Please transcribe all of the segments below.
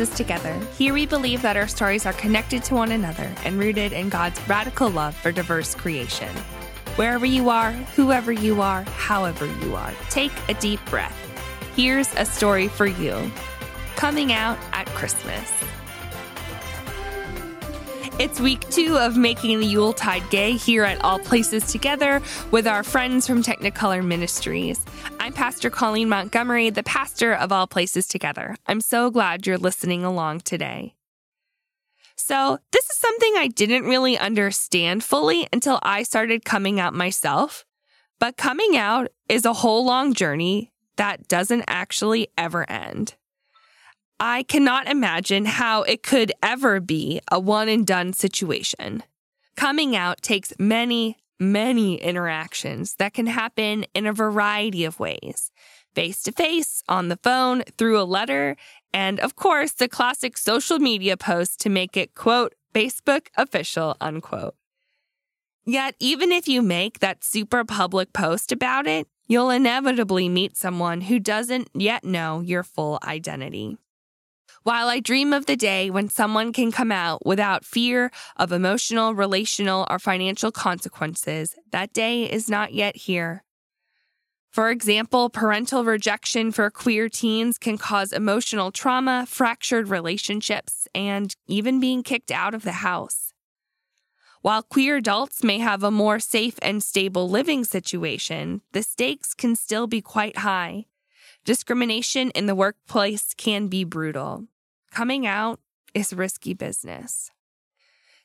Places Together. Here we believe that our stories are connected to one another and rooted in God's radical love for diverse creation. Wherever you are, whoever you are, however you are, take a deep breath. Here's a story for you. Coming out at Christmas. It's week two of making the Yuletide gay here at All Places Together with our friends from Technicolor Ministries. I'm Pastor Colleen Montgomery, the pastor of All Places Together. I'm so glad you're listening along today. So, this is something I didn't really understand fully until I started coming out myself. But coming out is a whole long journey that doesn't actually ever end. I cannot imagine how it could ever be a one and done situation. Coming out takes many, many interactions that can happen in a variety of ways face to face, on the phone, through a letter, and of course, the classic social media post to make it, quote, Facebook official, unquote. Yet, even if you make that super public post about it, you'll inevitably meet someone who doesn't yet know your full identity. While I dream of the day when someone can come out without fear of emotional, relational, or financial consequences, that day is not yet here. For example, parental rejection for queer teens can cause emotional trauma, fractured relationships, and even being kicked out of the house. While queer adults may have a more safe and stable living situation, the stakes can still be quite high. Discrimination in the workplace can be brutal. Coming out is risky business.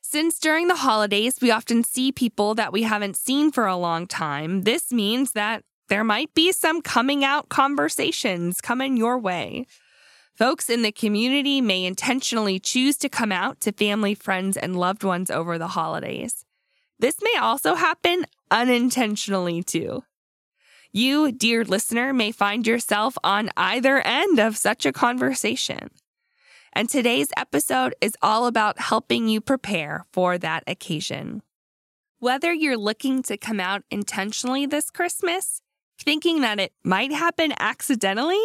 Since during the holidays, we often see people that we haven't seen for a long time, this means that there might be some coming out conversations coming your way. Folks in the community may intentionally choose to come out to family, friends, and loved ones over the holidays. This may also happen unintentionally too. You, dear listener, may find yourself on either end of such a conversation. And today's episode is all about helping you prepare for that occasion. Whether you're looking to come out intentionally this Christmas, thinking that it might happen accidentally,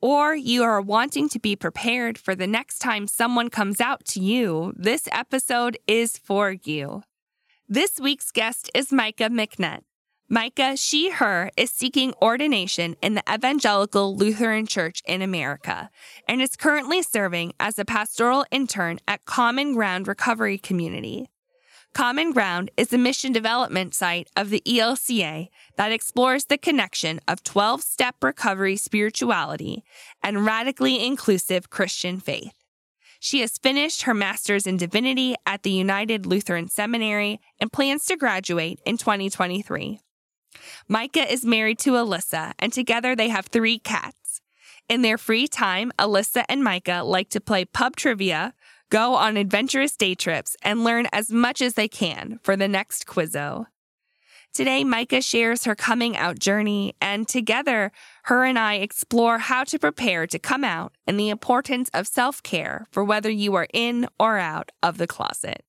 or you are wanting to be prepared for the next time someone comes out to you, this episode is for you. This week's guest is Micah McNutt. Micah, she, her, is seeking ordination in the Evangelical Lutheran Church in America and is currently serving as a pastoral intern at Common Ground Recovery Community. Common Ground is a mission development site of the ELCA that explores the connection of 12 step recovery spirituality and radically inclusive Christian faith. She has finished her master's in divinity at the United Lutheran Seminary and plans to graduate in 2023. Micah is married to Alyssa, and together they have three cats. In their free time, Alyssa and Micah like to play pub trivia, go on adventurous day trips, and learn as much as they can for the next Quizzo. Today, Micah shares her coming out journey, and together, her and I explore how to prepare to come out and the importance of self care for whether you are in or out of the closet.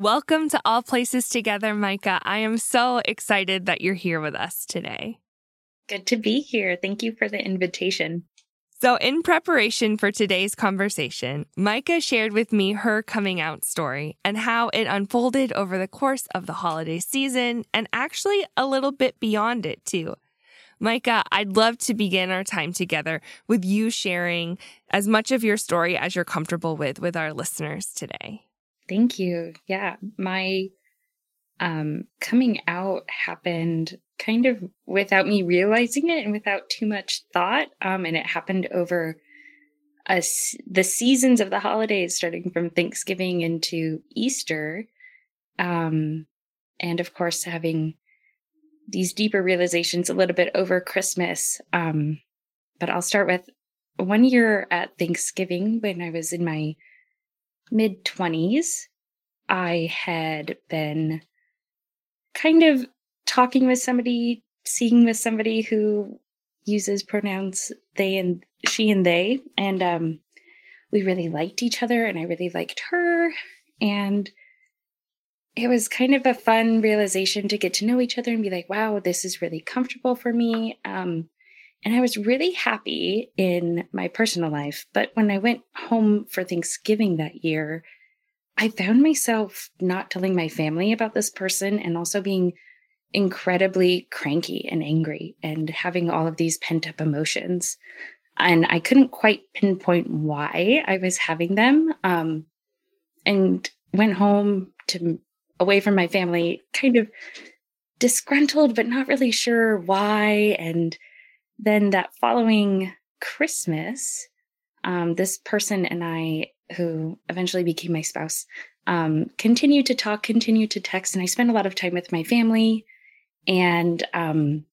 Welcome to All Places Together, Micah. I am so excited that you're here with us today. Good to be here. Thank you for the invitation. So, in preparation for today's conversation, Micah shared with me her coming out story and how it unfolded over the course of the holiday season and actually a little bit beyond it, too. Micah, I'd love to begin our time together with you sharing as much of your story as you're comfortable with with our listeners today. Thank you. Yeah, my um, coming out happened kind of without me realizing it and without too much thought. Um, and it happened over the seasons of the holidays, starting from Thanksgiving into Easter, um, and of course having these deeper realizations a little bit over Christmas. Um, but I'll start with one year at Thanksgiving when I was in my mid 20s, I had been kind of talking with somebody, seeing with somebody who uses pronouns they and she and they. And um, we really liked each other, and I really liked her. And it was kind of a fun realization to get to know each other and be like, wow, this is really comfortable for me. Um, And I was really happy in my personal life. But when I went home for Thanksgiving that year, I found myself not telling my family about this person and also being incredibly cranky and angry and having all of these pent up emotions. And I couldn't quite pinpoint why I was having them. Um, and went home to away from my family, kind of disgruntled, but not really sure why. And then that following Christmas, um, this person and I, who eventually became my spouse, um, continued to talk, continued to text, and I spent a lot of time with my family. And um,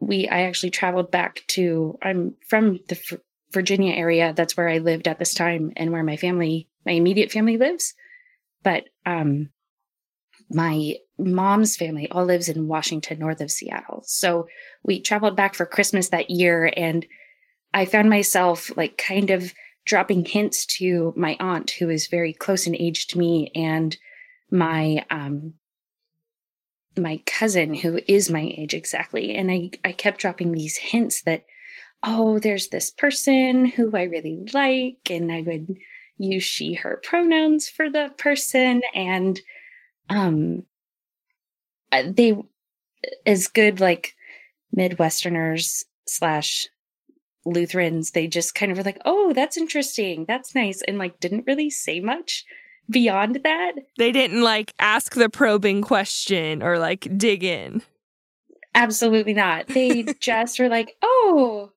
we, I actually traveled back to. I'm from the F- Virginia area. That's where I lived at this time, and where my family, my immediate family, lives. But um, my mom's family all lives in Washington, north of Seattle. So we traveled back for Christmas that year, and I found myself like kind of dropping hints to my aunt, who is very close in age to me, and my um, my cousin, who is my age exactly. And I I kept dropping these hints that, oh, there's this person who I really like, and I would use she her pronouns for the person and um they as good like midwesterners slash lutherans they just kind of were like oh that's interesting. That's nice and like didn't really say much beyond that. They didn't like ask the probing question or like dig in. Absolutely not. They just were like oh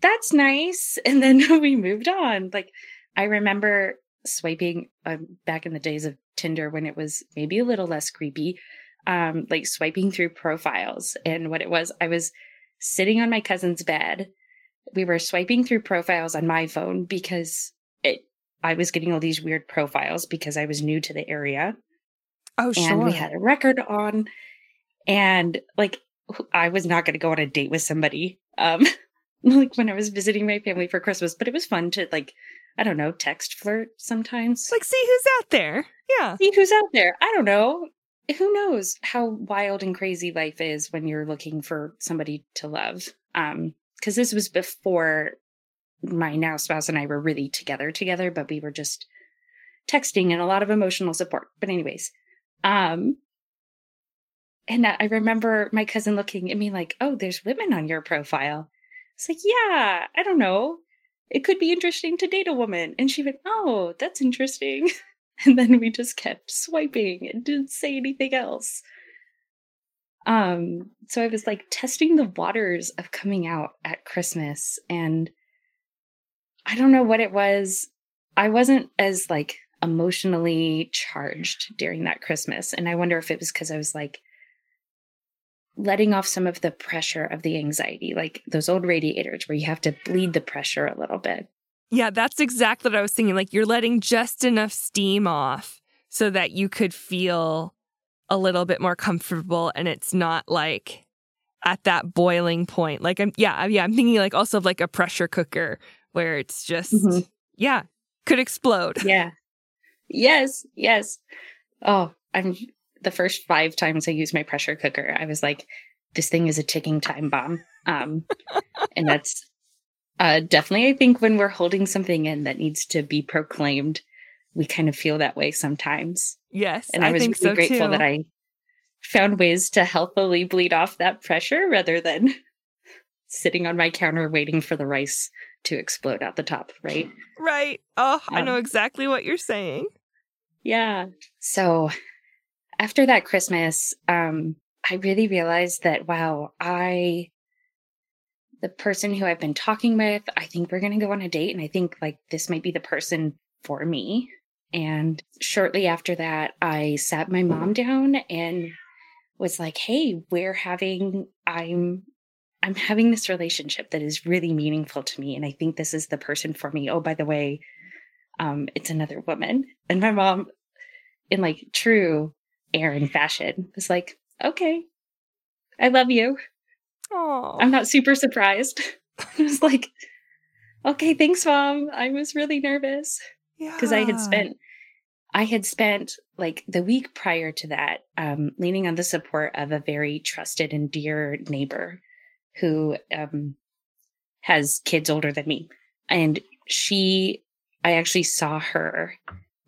that's nice and then we moved on. Like i remember swiping um, back in the days of tinder when it was maybe a little less creepy um, like swiping through profiles. And what it was, I was sitting on my cousin's bed. We were swiping through profiles on my phone because it, I was getting all these weird profiles because I was new to the area. Oh, sure. And we had a record on. And like, I was not going to go on a date with somebody. Um, like when I was visiting my family for Christmas, but it was fun to like, I don't know, text flirt sometimes. Like, see who's out there. Yeah. See who's out there. I don't know who knows how wild and crazy life is when you're looking for somebody to love. Um, because this was before my now spouse and I were really together together, but we were just texting and a lot of emotional support. But anyways, um, and I remember my cousin looking at me like, "Oh, there's women on your profile." It's like, "Yeah, I don't know. It could be interesting to date a woman." And she went, "Oh, that's interesting." And then we just kept swiping and didn't say anything else. Um, so I was like testing the waters of coming out at Christmas and I don't know what it was. I wasn't as like emotionally charged during that Christmas. And I wonder if it was because I was like letting off some of the pressure of the anxiety, like those old radiators where you have to bleed the pressure a little bit. Yeah, that's exactly what I was thinking. Like you're letting just enough steam off so that you could feel a little bit more comfortable and it's not like at that boiling point. Like I'm yeah, yeah, I'm thinking like also of like a pressure cooker where it's just mm-hmm. yeah, could explode. Yeah. Yes, yes. Oh, I'm the first 5 times I used my pressure cooker, I was like this thing is a ticking time bomb. Um and that's uh, definitely, I think when we're holding something in that needs to be proclaimed, we kind of feel that way sometimes. Yes, and I, I was really so grateful too. that I found ways to healthily bleed off that pressure rather than sitting on my counter waiting for the rice to explode out the top. Right. Right. Oh, um, I know exactly what you're saying. Yeah. So after that Christmas, um, I really realized that wow, I the person who I've been talking with, I think we're going to go on a date. And I think like this might be the person for me. And shortly after that, I sat my mom down and was like, Hey, we're having, I'm, I'm having this relationship that is really meaningful to me. And I think this is the person for me. Oh, by the way, um, it's another woman. And my mom, in like true Erin fashion, was like, Okay, I love you. Aww. I'm not super surprised. I was like, okay, thanks, mom. I was really nervous because yeah. I had spent, I had spent like the week prior to that, um, leaning on the support of a very trusted and dear neighbor who, um, has kids older than me. And she, I actually saw her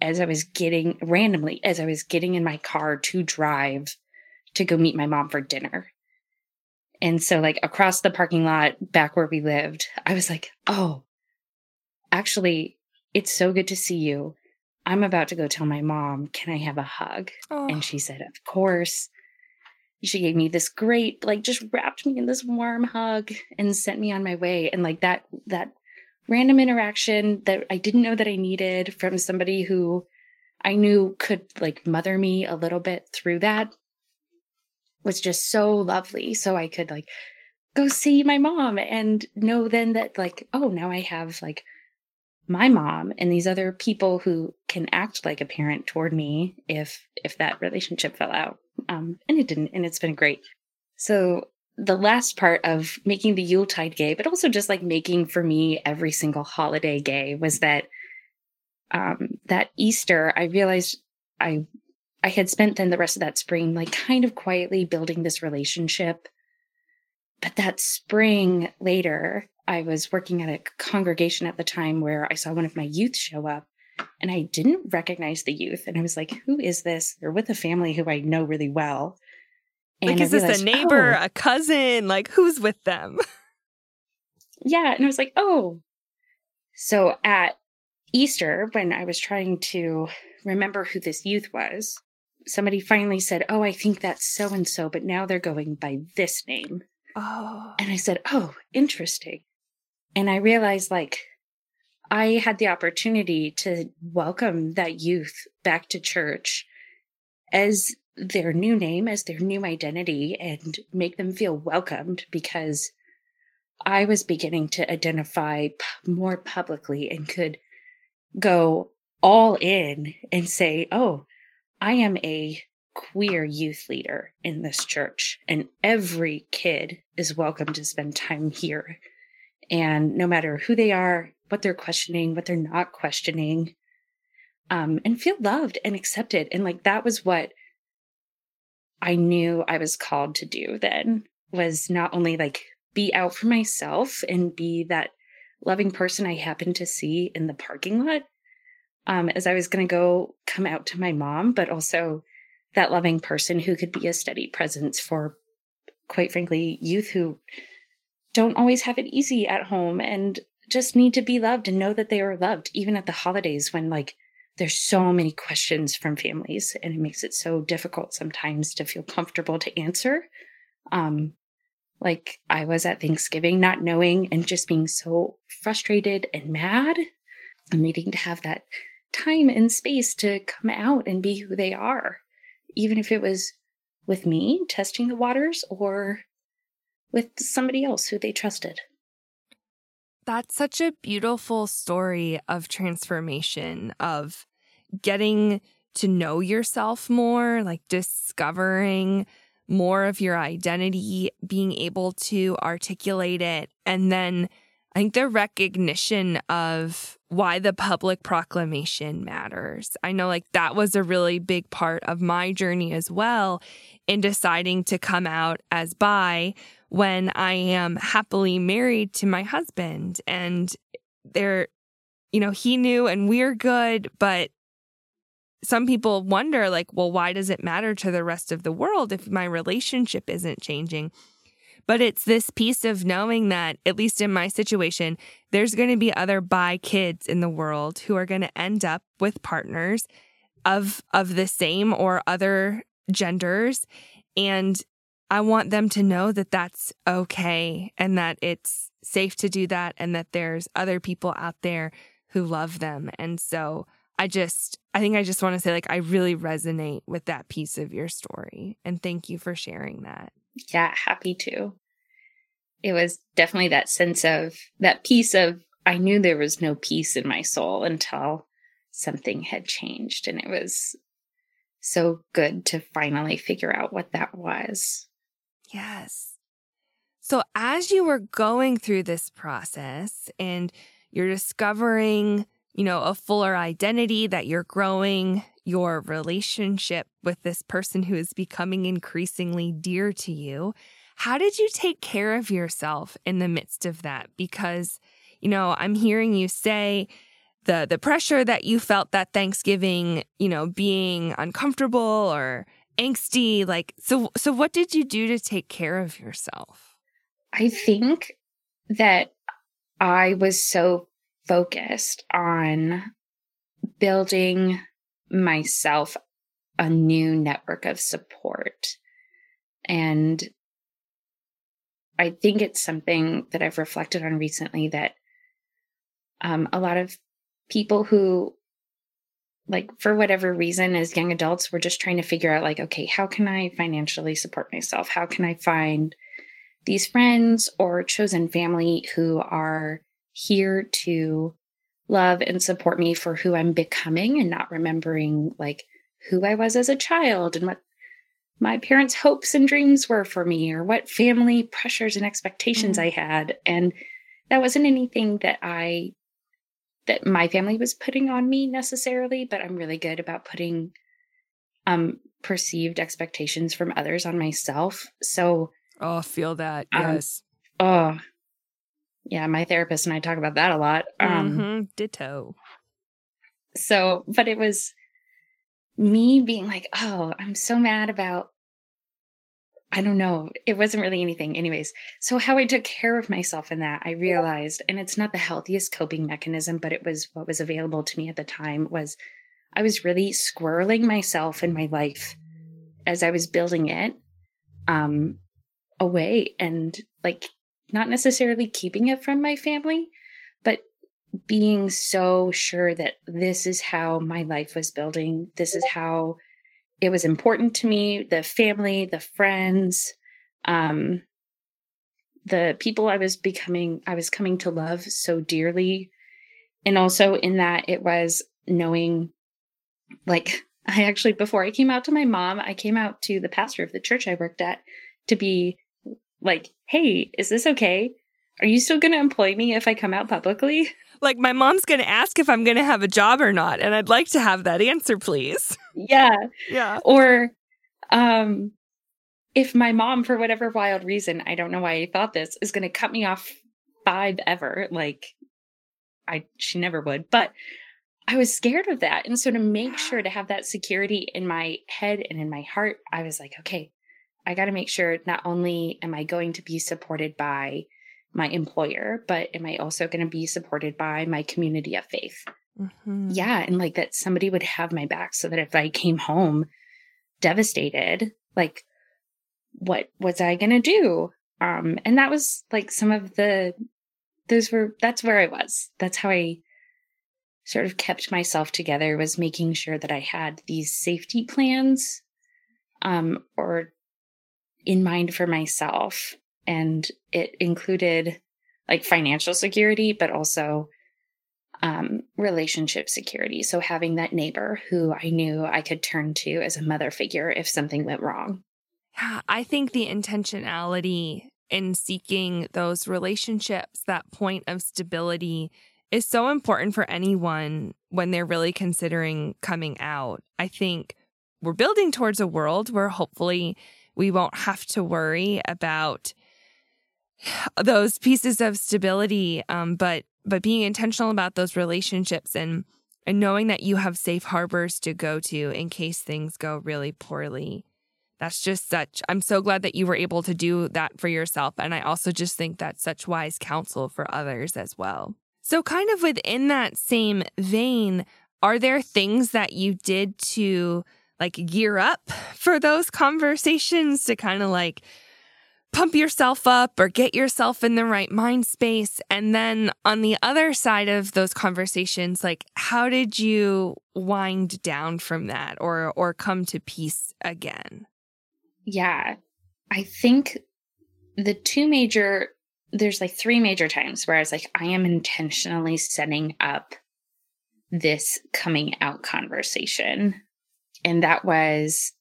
as I was getting randomly, as I was getting in my car to drive to go meet my mom for dinner. And so, like, across the parking lot back where we lived, I was like, oh, actually, it's so good to see you. I'm about to go tell my mom, can I have a hug? Oh. And she said, of course. She gave me this great, like, just wrapped me in this warm hug and sent me on my way. And like that, that random interaction that I didn't know that I needed from somebody who I knew could like mother me a little bit through that was just so lovely. So I could like go see my mom and know then that like, oh, now I have like my mom and these other people who can act like a parent toward me if if that relationship fell out. Um, and it didn't, and it's been great. So the last part of making the Yuletide gay, but also just like making for me every single holiday gay was that um that Easter I realized I I had spent then the rest of that spring like kind of quietly building this relationship. But that spring later, I was working at a congregation at the time where I saw one of my youth show up and I didn't recognize the youth. And I was like, who is this? They're with a family who I know really well. And like, is realized, this a neighbor, oh. a cousin? Like, who's with them? yeah. And I was like, oh. So at Easter, when I was trying to remember who this youth was, somebody finally said, Oh, I think that's so and so, but now they're going by this name. Oh. And I oh. said, Oh, interesting. And I realized like I had the opportunity to welcome that youth back to church as their new name, as their new identity, and make them feel welcomed because I was beginning to identify more publicly and could go all in and say, Oh, I am a queer youth leader in this church, and every kid is welcome to spend time here. And no matter who they are, what they're questioning, what they're not questioning, um, and feel loved and accepted. And like that was what I knew I was called to do then was not only like be out for myself and be that loving person I happened to see in the parking lot, um, as I was going to go come out to my mom, but also that loving person who could be a steady presence for, quite frankly, youth who don't always have it easy at home and just need to be loved and know that they are loved, even at the holidays when, like, there's so many questions from families and it makes it so difficult sometimes to feel comfortable to answer. Um, like I was at Thanksgiving, not knowing and just being so frustrated and mad and needing to have that time and space to come out and be who they are, even if it was with me testing the waters or with somebody else who they trusted. That's such a beautiful story of transformation, of getting to know yourself more, like discovering more of your identity, being able to articulate it, and then I think the recognition of why the public proclamation matters. I know like that was a really big part of my journey as well in deciding to come out as bi when I am happily married to my husband. And there you know he knew and we're good but some people wonder like well why does it matter to the rest of the world if my relationship isn't changing? But it's this piece of knowing that, at least in my situation, there's going to be other bi kids in the world who are going to end up with partners of of the same or other genders. And I want them to know that that's okay and that it's safe to do that and that there's other people out there who love them. And so I just, I think I just want to say, like, I really resonate with that piece of your story. And thank you for sharing that. Yeah, happy to. It was definitely that sense of that piece of I knew there was no peace in my soul until something had changed. And it was so good to finally figure out what that was. Yes. So, as you were going through this process and you're discovering, you know, a fuller identity, that you're growing your relationship with this person who is becoming increasingly dear to you, How did you take care of yourself in the midst of that? Because, you know, I'm hearing you say the the pressure that you felt that Thanksgiving, you know, being uncomfortable or angsty, like so so what did you do to take care of yourself? I think that I was so focused on building myself a new network of support. And I think it's something that I've reflected on recently that um, a lot of people who, like, for whatever reason, as young adults, we're just trying to figure out, like, okay, how can I financially support myself? How can I find these friends or chosen family who are here to love and support me for who I'm becoming and not remembering like who I was as a child and what my parents' hopes and dreams were for me or what family pressures and expectations mm-hmm. I had. And that wasn't anything that I that my family was putting on me necessarily, but I'm really good about putting um perceived expectations from others on myself. So Oh, feel that. Um, yes. Oh, yeah. My therapist and I talk about that a lot. Um, mm-hmm. Ditto. So, but it was me being like, oh, I'm so mad about, I don't know. It wasn't really anything. Anyways, so how I took care of myself in that, I realized, and it's not the healthiest coping mechanism, but it was what was available to me at the time was I was really squirreling myself in my life as I was building it. Um, away and like not necessarily keeping it from my family, but being so sure that this is how my life was building. This is how it was important to me the family, the friends, um, the people I was becoming, I was coming to love so dearly. And also in that, it was knowing like, I actually, before I came out to my mom, I came out to the pastor of the church I worked at to be like, hey, is this okay? Are you still going to employ me if I come out publicly? Like, my mom's going to ask if I'm going to have a job or not. And I'd like to have that answer, please. Yeah. Yeah. Or, um, if my mom, for whatever wild reason, I don't know why I thought this, is going to cut me off five ever, like, I, she never would, but I was scared of that. And so to make sure to have that security in my head and in my heart, I was like, okay, I got to make sure not only am I going to be supported by my employer, but am I also going to be supported by my community of faith? Mm-hmm. Yeah. And like that somebody would have my back so that if I came home devastated, like, what was I going to do? Um, and that was like some of the, those were, that's where I was. That's how I sort of kept myself together was making sure that I had these safety plans um, or in mind for myself. And it included like financial security, but also um, relationship security. So having that neighbor who I knew I could turn to as a mother figure if something went wrong. Yeah, I think the intentionality in seeking those relationships, that point of stability, is so important for anyone when they're really considering coming out. I think we're building towards a world where hopefully we won't have to worry about those pieces of stability um, but but being intentional about those relationships and and knowing that you have safe harbors to go to in case things go really poorly. That's just such i'm so glad that you were able to do that for yourself and i also just think that's such wise counsel for others as well. So kind of within that same vein are there things that you did to like gear up for those conversations to kind of like pump yourself up or get yourself in the right mind space. And then on the other side of those conversations like how did you wind down from that or or come to peace again? Yeah. I think the two major there's like three major times where i was like i am intentionally setting up this coming out conversation. And that was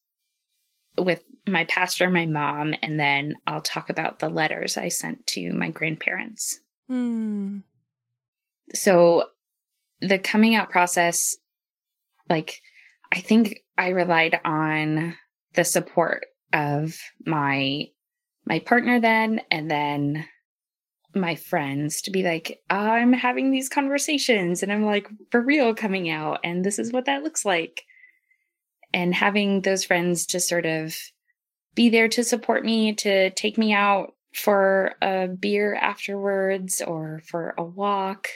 with my pastor, my mom, and then I'll talk about the letters I sent to my grandparents. Hmm. So the coming out process, like, I think I relied on the support of my my partner then, and then my friends to be like, I'm having these conversations and I'm like, for real coming out, and this is what that looks like. And having those friends to sort of be there to support me, to take me out for a beer afterwards or for a walk,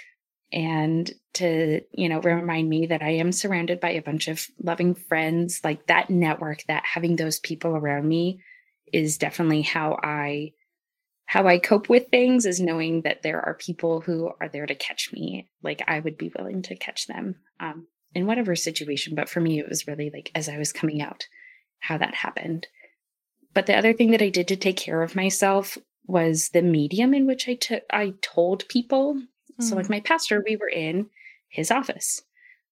and to, you know, remind me that I am surrounded by a bunch of loving friends. Like that network, that having those people around me is definitely how I how I cope with things is knowing that there are people who are there to catch me. Like I would be willing to catch them um, in whatever situation. But for me, it was really like as I was coming out, how that happened. But the other thing that I did to take care of myself was the medium in which I took I told people. Mm. So like hmm. my pastor, we were in his office.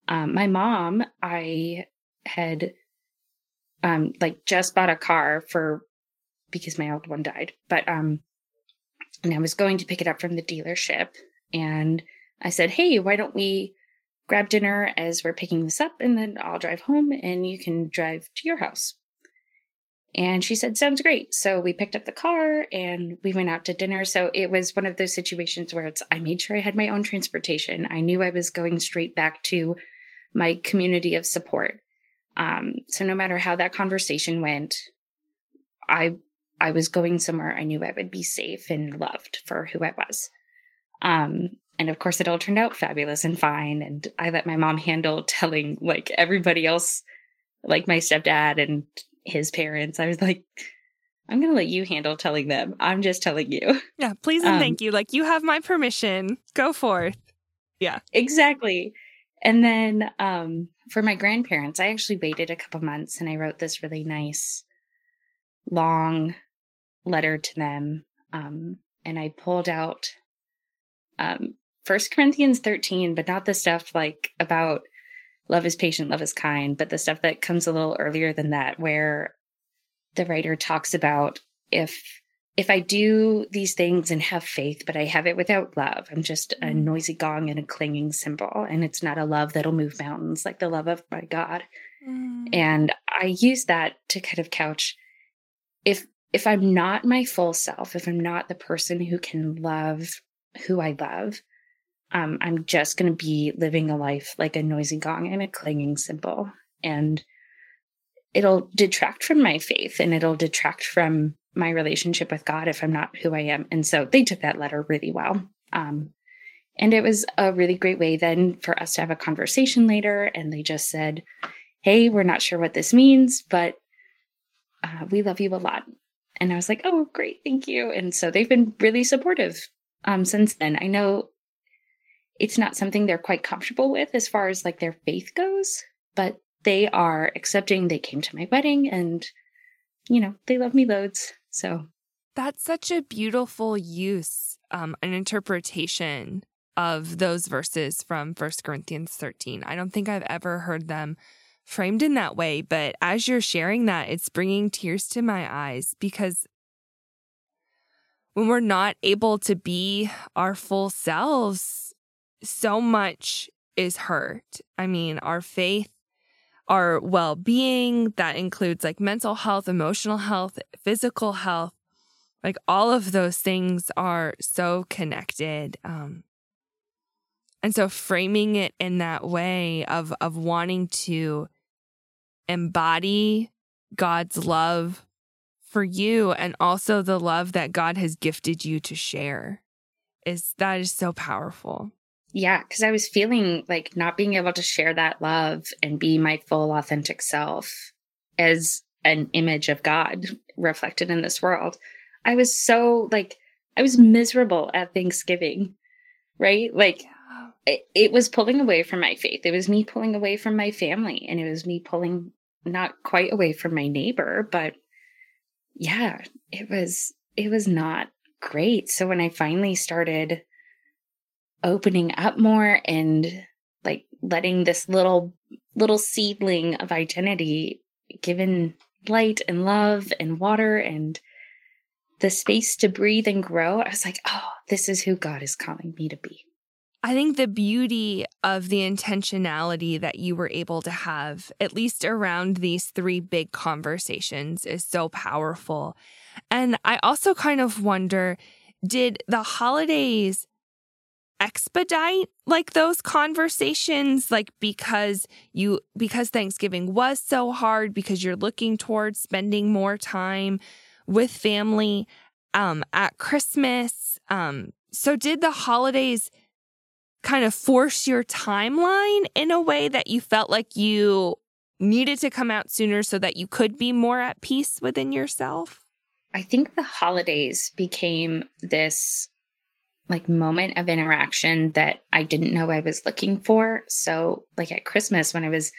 Um, my mom, I had um like just bought a car for because my old one died. But um and I was going to pick it up from the dealership. And I said, Hey, why don't we grab dinner as we're picking this up? And then I'll drive home and you can drive to your house. And she said, Sounds great. So we picked up the car and we went out to dinner. So it was one of those situations where it's, I made sure I had my own transportation. I knew I was going straight back to my community of support. Um, so no matter how that conversation went, I I was going somewhere I knew I would be safe and loved for who I was. Um, and of course, it all turned out fabulous and fine. And I let my mom handle telling like everybody else, like my stepdad and his parents. I was like, I'm going to let you handle telling them. I'm just telling you. Yeah, please and um, thank you. Like, you have my permission. Go forth. Yeah. Exactly. And then um, for my grandparents, I actually waited a couple months and I wrote this really nice, long letter to them. Um, and I pulled out um, First Corinthians 13, but not the stuff like about love is patient, love is kind, but the stuff that comes a little earlier than that, where the writer talks about if if I do these things and have faith, but I have it without love, I'm just a mm. noisy gong and a clinging cymbal. And it's not a love that'll move mountains like the love of my God. Mm. And I use that to kind of couch if if I'm not my full self, if I'm not the person who can love who I love, um, I'm just going to be living a life like a noisy gong and a clanging cymbal. And it'll detract from my faith and it'll detract from my relationship with God if I'm not who I am. And so they took that letter really well. Um, and it was a really great way then for us to have a conversation later. And they just said, Hey, we're not sure what this means, but uh, we love you a lot. And I was like, oh, great, thank you. And so they've been really supportive um, since then. I know it's not something they're quite comfortable with as far as like their faith goes, but they are accepting. They came to my wedding and, you know, they love me loads. So that's such a beautiful use, um, an interpretation of those verses from First Corinthians 13. I don't think I've ever heard them framed in that way. But as you're sharing that, it's bringing tears to my eyes because when we're not able to be our full selves, so much is hurt. I mean, our faith, our well being, that includes like mental health, emotional health, physical health. Like all of those things are so connected. Um, and so framing it in that way of of wanting to embody God's love for you and also the love that God has gifted you to share is that is so powerful. Yeah, because I was feeling like not being able to share that love and be my full authentic self as an image of God reflected in this world. I was so like, I was miserable at Thanksgiving, right? Like, it, it was pulling away from my faith. It was me pulling away from my family, and it was me pulling not quite away from my neighbor, but yeah, it was it was not great. So when I finally started opening up more and like letting this little little seedling of identity given light and love and water and the space to breathe and grow, I was like, oh, this is who God is calling me to be. I think the beauty of the intentionality that you were able to have, at least around these three big conversations, is so powerful. And I also kind of wonder did the holidays expedite like those conversations like because you because Thanksgiving was so hard because you're looking towards spending more time with family um at Christmas um so did the holidays kind of force your timeline in a way that you felt like you needed to come out sooner so that you could be more at peace within yourself? I think the holidays became this like moment of interaction that I didn't know I was looking for. So, like at Christmas, when I was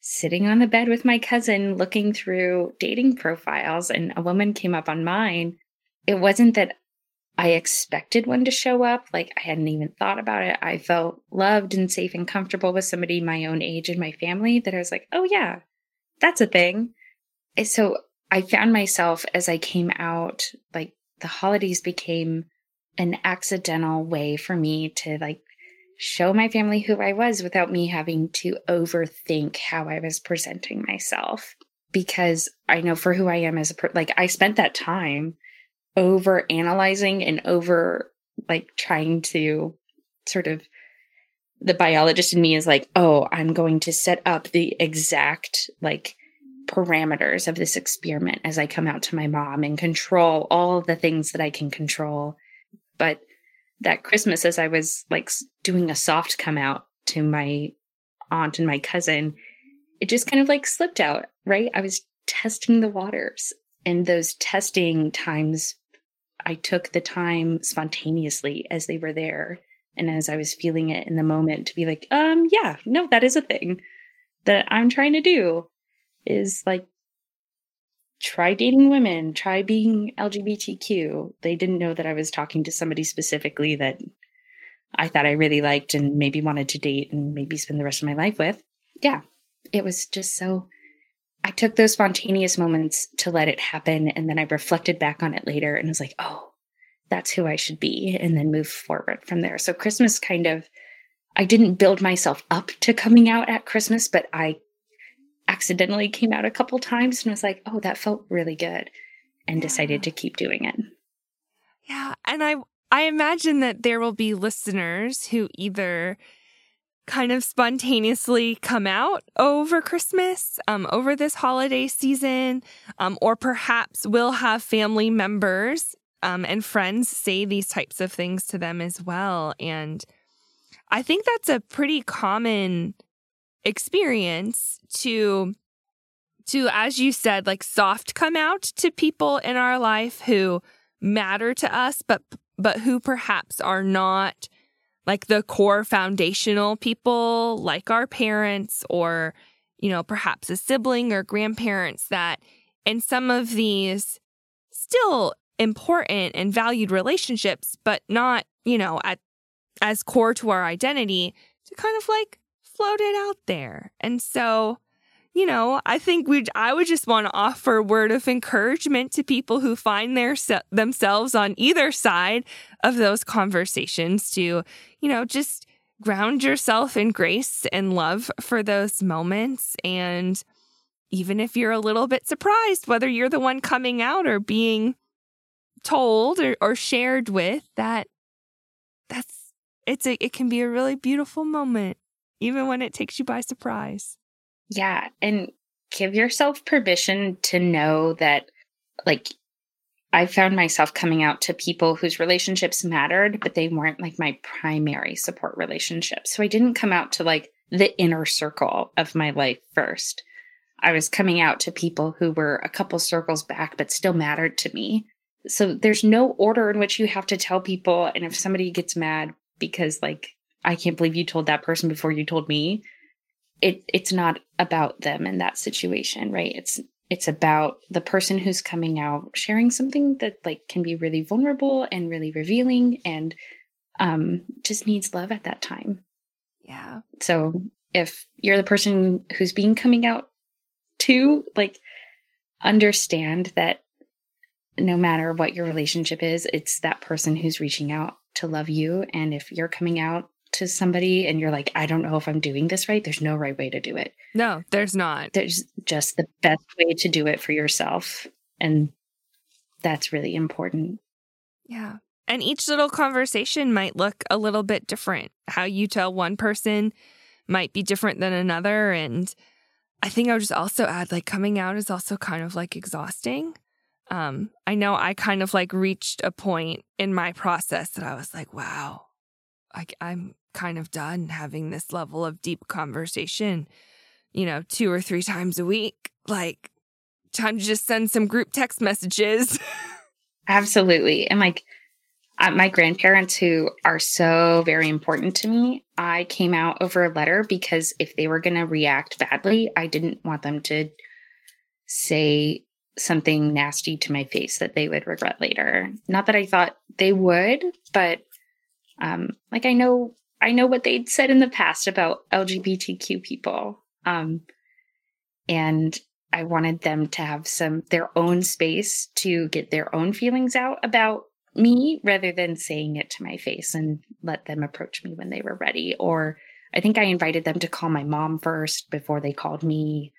sitting on the bed with my cousin looking through dating profiles and a woman came up on mine, it wasn't that I expected one to show up. Like I hadn't even thought about it. I felt loved and safe and comfortable with somebody my own age in my family that I was like, oh, yeah, that's a thing. And so I found myself as I came out, like the holidays became an accidental way for me to like show my family who I was without me having to overthink how I was presenting myself. Because I know for who I am as a person, like I spent that time over analyzing and over like trying to sort of the biologist in me is like, oh, I'm going to set up the exact like parameters of this experiment as I come out to my mom and control all the things that I can control. But that Christmas, as I was like doing a soft come out to my aunt and my cousin, it just kind of like slipped out, right? I was testing the waters. And those testing times I took the time spontaneously as they were there and as I was feeling it in the moment to be like, um, yeah, no, that is a thing that I'm trying to do is like try dating women, try being LGBTQ. They didn't know that I was talking to somebody specifically that I thought I really liked and maybe wanted to date and maybe spend the rest of my life with. Yeah, it was just so I took those spontaneous moments to let it happen. And then I reflected back on it later and was like, oh, that's who I should be. And then move forward from there. So Christmas kind of, I didn't build myself up to coming out at Christmas, but I accidentally came out a couple times and was like, oh, that felt really good. And yeah. decided to keep doing it. Yeah. And I, I imagine that there will be listeners who either kind of spontaneously come out over Christmas, um, over this holiday season, um, or perhaps will have family members um, and friends say these types of things to them as well. And I think that's a pretty common experience to to as you said like soft come out to people in our life who matter to us but but who perhaps are not like the core foundational people like our parents or you know perhaps a sibling or grandparents that in some of these still important and valued relationships but not you know at as core to our identity to kind of like float it out there. And so you know, I think we I would just want to offer a word of encouragement to people who find their themselves on either side of those conversations to, you know, just ground yourself in grace and love for those moments. And even if you're a little bit surprised whether you're the one coming out or being told or, or shared with that that's it's a it can be a really beautiful moment even when it takes you by surprise yeah. And give yourself permission to know that, like, I found myself coming out to people whose relationships mattered, but they weren't like my primary support relationships. So I didn't come out to like the inner circle of my life first. I was coming out to people who were a couple circles back, but still mattered to me. So there's no order in which you have to tell people. And if somebody gets mad because, like, I can't believe you told that person before you told me, it it's not about them in that situation, right? It's it's about the person who's coming out sharing something that like can be really vulnerable and really revealing and um just needs love at that time. Yeah. So if you're the person who's being coming out to like understand that no matter what your relationship is, it's that person who's reaching out to love you. And if you're coming out to somebody and you're like, I don't know if I'm doing this right, there's no right way to do it. No, there's not. There's just the best way to do it for yourself. And that's really important. Yeah. And each little conversation might look a little bit different. How you tell one person might be different than another. And I think I would just also add like coming out is also kind of like exhausting. Um, I know I kind of like reached a point in my process that I was like, wow, I, I'm kind of done having this level of deep conversation, you know, two or three times a week. Like, time to just send some group text messages. Absolutely. And like uh, my grandparents, who are so very important to me, I came out over a letter because if they were going to react badly, I didn't want them to say something nasty to my face that they would regret later. Not that I thought they would, but um, like I know I know what they'd said in the past about LGBTQ people. Um, and I wanted them to have some their own space to get their own feelings out about me rather than saying it to my face and let them approach me when they were ready. Or I think I invited them to call my mom first before they called me.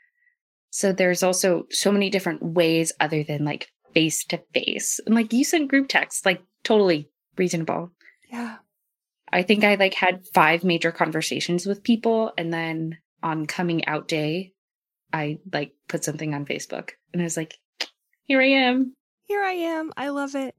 So there's also so many different ways other than like face to face. And like you sent group text, like totally reasonable. Yeah. I think I like had five major conversations with people and then on coming out day I like put something on Facebook and I was like, here I am. Here I am. I love it.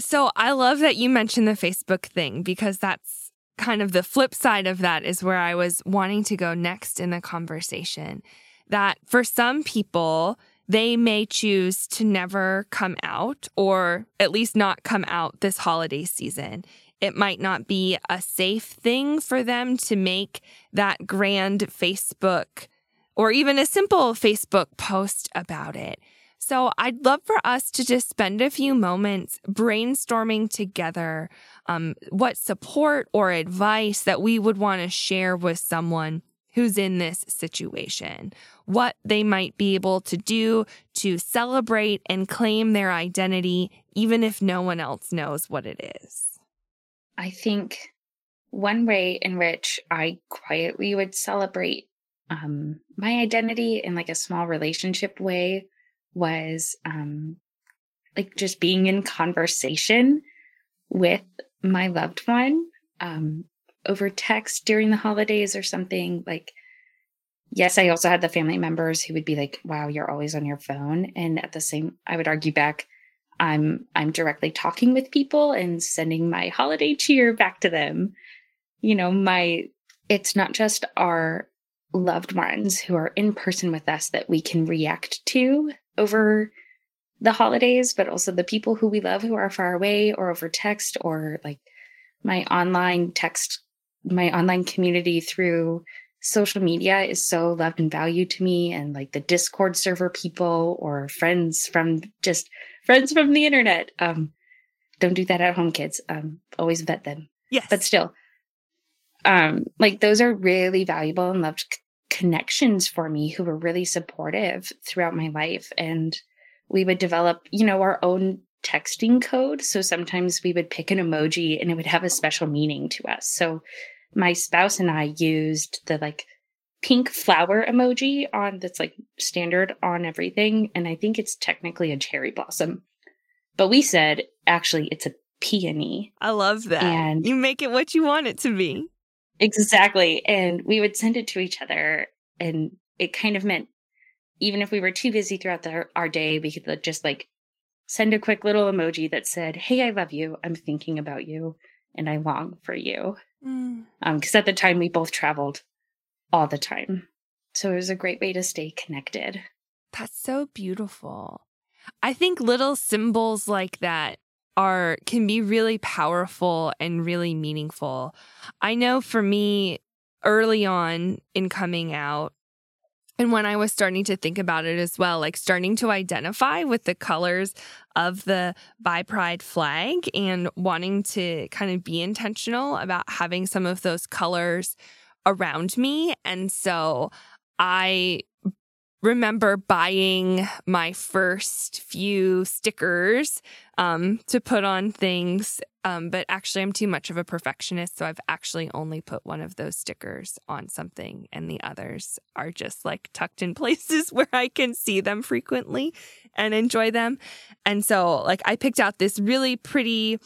So I love that you mentioned the Facebook thing because that's kind of the flip side of that is where I was wanting to go next in the conversation. That for some people, they may choose to never come out or at least not come out this holiday season. It might not be a safe thing for them to make that grand Facebook or even a simple Facebook post about it. So I'd love for us to just spend a few moments brainstorming together um, what support or advice that we would want to share with someone who's in this situation, what they might be able to do to celebrate and claim their identity, even if no one else knows what it is. I think one way in which I quietly would celebrate um, my identity in like a small relationship way was um, like just being in conversation with my loved one um, over text during the holidays or something like yes i also had the family members who would be like wow you're always on your phone and at the same i would argue back i'm i'm directly talking with people and sending my holiday cheer back to them you know my it's not just our loved ones who are in person with us that we can react to over the holidays, but also the people who we love who are far away or over text or like my online text, my online community through social media is so loved and valued to me. And like the Discord server people or friends from just friends from the internet. Um, don't do that at home, kids. Um, always vet them. Yes. But still, um like those are really valuable and loved c- connections for me who were really supportive throughout my life and we would develop you know our own texting code so sometimes we would pick an emoji and it would have a special meaning to us so my spouse and i used the like pink flower emoji on that's like standard on everything and i think it's technically a cherry blossom but we said actually it's a peony I love that. And- you make it what you want it to be. Exactly. And we would send it to each other. And it kind of meant even if we were too busy throughout the, our day, we could just like send a quick little emoji that said, Hey, I love you. I'm thinking about you and I long for you. Mm. Um, at the time we both traveled all the time. So it was a great way to stay connected. That's so beautiful. I think little symbols like that are can be really powerful and really meaningful. I know for me early on in coming out and when I was starting to think about it as well, like starting to identify with the colors of the Bi Pride flag and wanting to kind of be intentional about having some of those colors around me. And so I remember buying my first few stickers um, to put on things. Um, but actually, I'm too much of a perfectionist. So I've actually only put one of those stickers on something, and the others are just like tucked in places where I can see them frequently and enjoy them. And so, like, I picked out this really pretty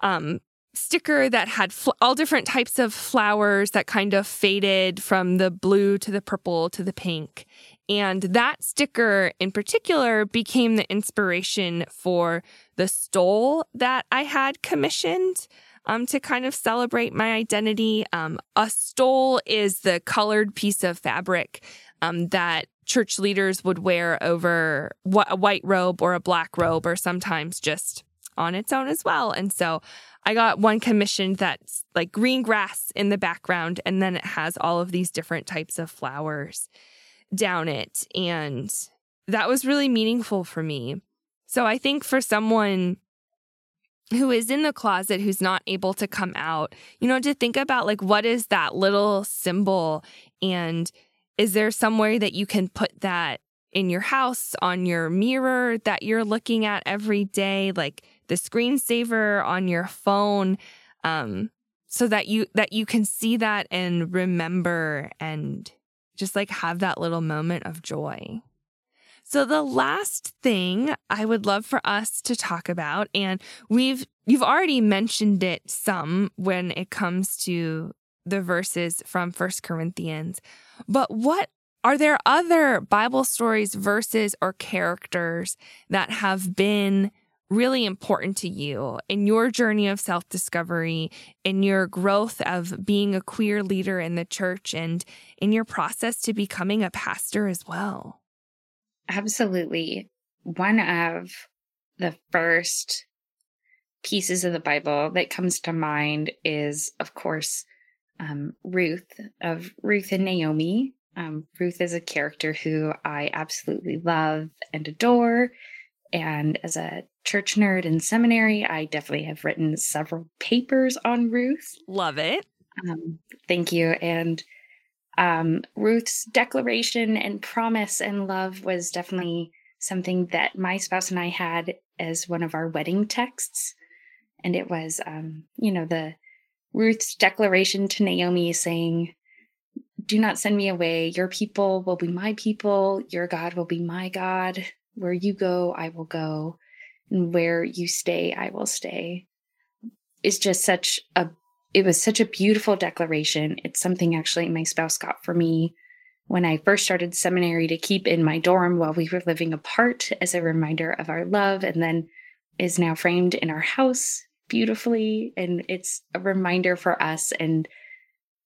um, sticker that had fl- all different types of flowers that kind of faded from the blue to the purple to the pink. And that sticker in particular became the inspiration for the stole that I had commissioned um, to kind of celebrate my identity. Um, a stole is the colored piece of fabric um, that church leaders would wear over a white robe or a black robe, or sometimes just on its own as well. And so I got one commissioned that's like green grass in the background, and then it has all of these different types of flowers down it. And that was really meaningful for me. So I think for someone who is in the closet who's not able to come out, you know, to think about like what is that little symbol and is there somewhere that you can put that in your house, on your mirror that you're looking at every day, like the screensaver on your phone, um, so that you that you can see that and remember and just like have that little moment of joy. So the last thing I would love for us to talk about and we've you've already mentioned it some when it comes to the verses from First Corinthians. But what are there other Bible stories, verses or characters that have been really important to you in your journey of self discovery, in your growth of being a queer leader in the church, and in your process to becoming a pastor as well? Absolutely. One of the first pieces of the Bible that comes to mind is, of course, um, Ruth of Ruth and Naomi. Um, Ruth is a character who I absolutely love and adore. And as a church nerd in seminary, I definitely have written several papers on Ruth. Love it. Um, thank you. And um, Ruth's declaration and promise and love was definitely something that my spouse and I had as one of our wedding texts. And it was, um, you know, the Ruth's declaration to Naomi saying, Do not send me away. Your people will be my people. Your God will be my God. Where you go, I will go. And where you stay, I will stay. Is just such a it was such a beautiful declaration. It's something actually my spouse got for me when I first started seminary to keep in my dorm while we were living apart as a reminder of our love, and then is now framed in our house beautifully. And it's a reminder for us. And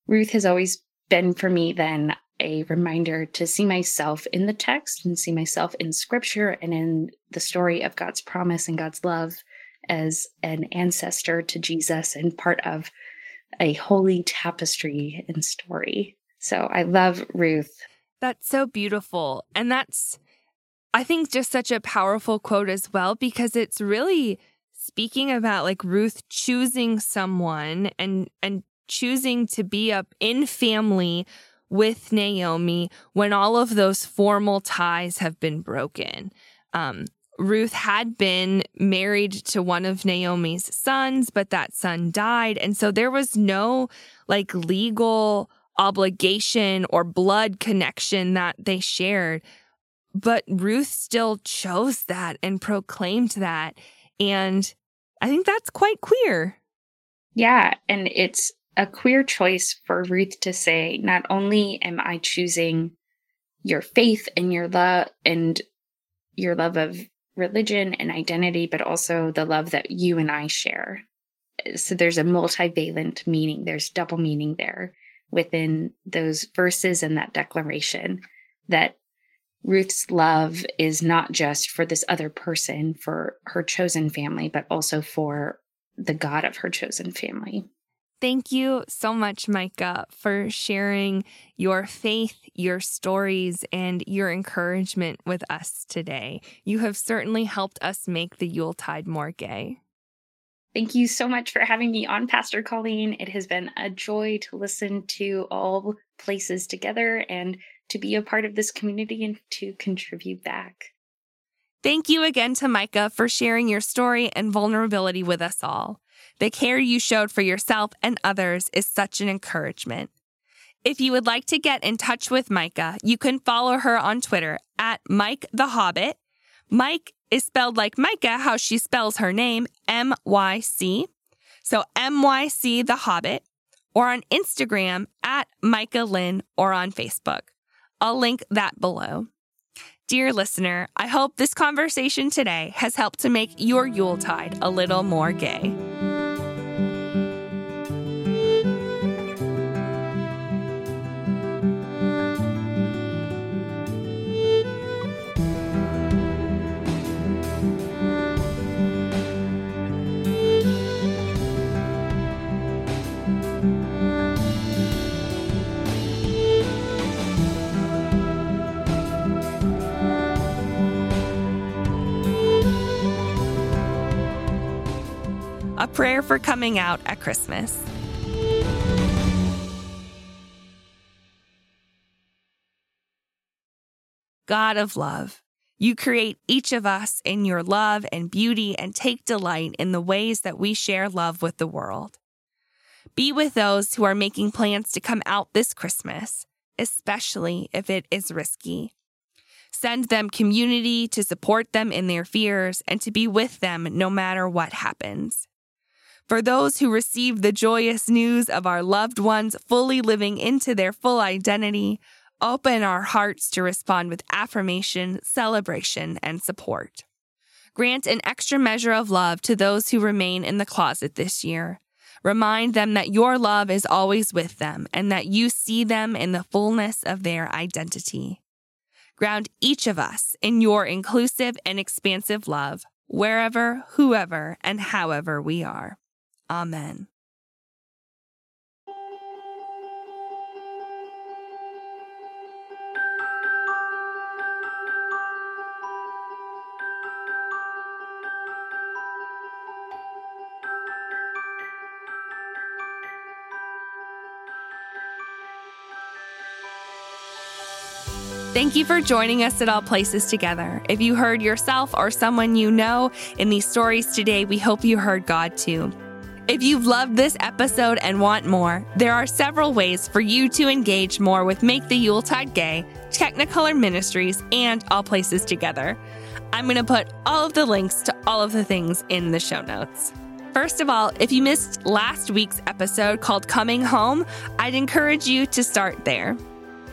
Ruth has always been for me then a reminder to see myself in the text and see myself in scripture and in the story of God's promise and God's love as an ancestor to Jesus and part of a holy tapestry and story. So I love Ruth. That's so beautiful. And that's, I think, just such a powerful quote as well, because it's really speaking about like Ruth choosing someone and, and choosing to be up in family with Naomi when all of those formal ties have been broken. Um, Ruth had been married to one of Naomi's sons, but that son died. And so there was no like legal obligation or blood connection that they shared. But Ruth still chose that and proclaimed that. And I think that's quite queer. Yeah. And it's a queer choice for Ruth to say, not only am I choosing your faith and your love and your love of religion and identity, but also the love that you and I share. So there's a multivalent meaning, there's double meaning there within those verses and that declaration that Ruth's love is not just for this other person, for her chosen family, but also for the God of her chosen family. Thank you so much, Micah, for sharing your faith, your stories, and your encouragement with us today. You have certainly helped us make the Yuletide more gay. Thank you so much for having me on, Pastor Colleen. It has been a joy to listen to all places together and to be a part of this community and to contribute back. Thank you again to Micah for sharing your story and vulnerability with us all. The care you showed for yourself and others is such an encouragement. If you would like to get in touch with Micah, you can follow her on Twitter at Myc the Hobbit. Mike is spelled like Micah, how she spells her name, M Y C. So M Y C the Hobbit, or on Instagram at Micah Lynn or on Facebook. I'll link that below. Dear listener, I hope this conversation today has helped to make your Yuletide a little more gay. A prayer for coming out at Christmas. God of love, you create each of us in your love and beauty and take delight in the ways that we share love with the world. Be with those who are making plans to come out this Christmas, especially if it is risky. Send them community to support them in their fears and to be with them no matter what happens. For those who receive the joyous news of our loved ones fully living into their full identity, open our hearts to respond with affirmation, celebration, and support. Grant an extra measure of love to those who remain in the closet this year. Remind them that your love is always with them and that you see them in the fullness of their identity. Ground each of us in your inclusive and expansive love, wherever, whoever, and however we are. Amen. Thank you for joining us at All Places Together. If you heard yourself or someone you know in these stories today, we hope you heard God too. If you've loved this episode and want more, there are several ways for you to engage more with Make the Yuletide Gay, Technicolor Ministries, and All Places Together. I'm going to put all of the links to all of the things in the show notes. First of all, if you missed last week's episode called Coming Home, I'd encourage you to start there.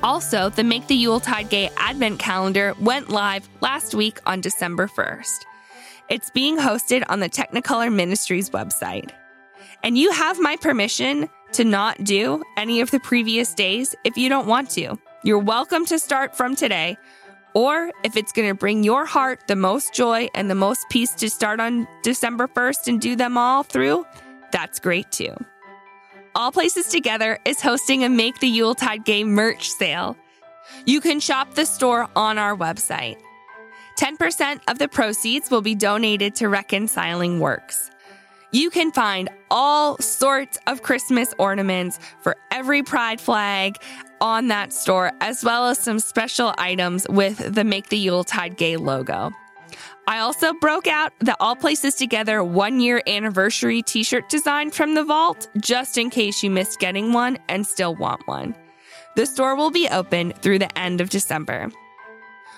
Also, the Make the Yuletide Gay Advent Calendar went live last week on December 1st. It's being hosted on the Technicolor Ministries website and you have my permission to not do any of the previous days if you don't want to. You're welcome to start from today. Or if it's going to bring your heart the most joy and the most peace to start on December 1st and do them all through, that's great too. All Places Together is hosting a Make the Yuletide Gay merch sale. You can shop the store on our website. 10% of the proceeds will be donated to Reconciling Works. You can find all sorts of Christmas ornaments for every pride flag on that store, as well as some special items with the Make the Yuletide Gay logo. I also broke out the All Places Together one year anniversary t shirt design from the vault, just in case you missed getting one and still want one. The store will be open through the end of December.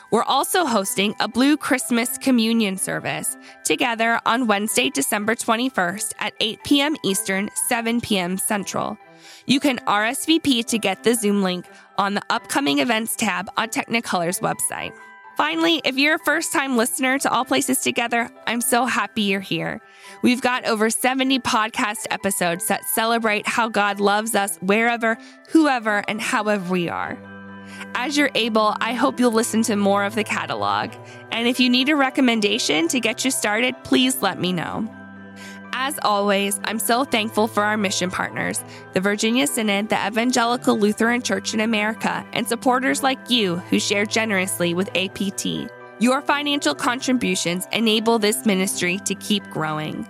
We're also hosting a Blue Christmas Communion service together on Wednesday, December 21st at 8 p.m. Eastern, 7 p.m. Central. You can RSVP to get the Zoom link on the upcoming events tab on Technicolor's website. Finally, if you're a first time listener to All Places Together, I'm so happy you're here. We've got over 70 podcast episodes that celebrate how God loves us wherever, whoever, and however we are. As you're able, I hope you'll listen to more of the catalog. And if you need a recommendation to get you started, please let me know. As always, I'm so thankful for our mission partners, the Virginia Synod, the Evangelical Lutheran Church in America, and supporters like you who share generously with APT. Your financial contributions enable this ministry to keep growing.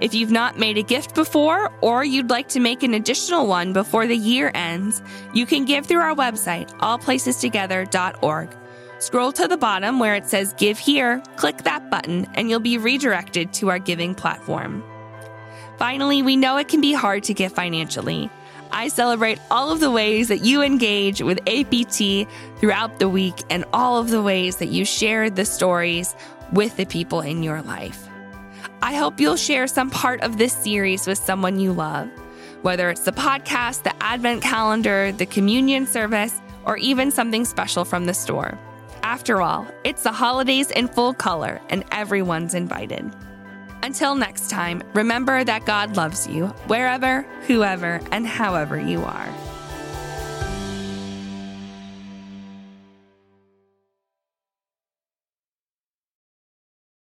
If you've not made a gift before, or you'd like to make an additional one before the year ends, you can give through our website, allplacestogether.org. Scroll to the bottom where it says Give Here, click that button, and you'll be redirected to our giving platform. Finally, we know it can be hard to give financially. I celebrate all of the ways that you engage with APT throughout the week and all of the ways that you share the stories with the people in your life. I hope you'll share some part of this series with someone you love, whether it's the podcast, the advent calendar, the communion service, or even something special from the store. After all, it's the holidays in full color and everyone's invited. Until next time, remember that God loves you wherever, whoever, and however you are.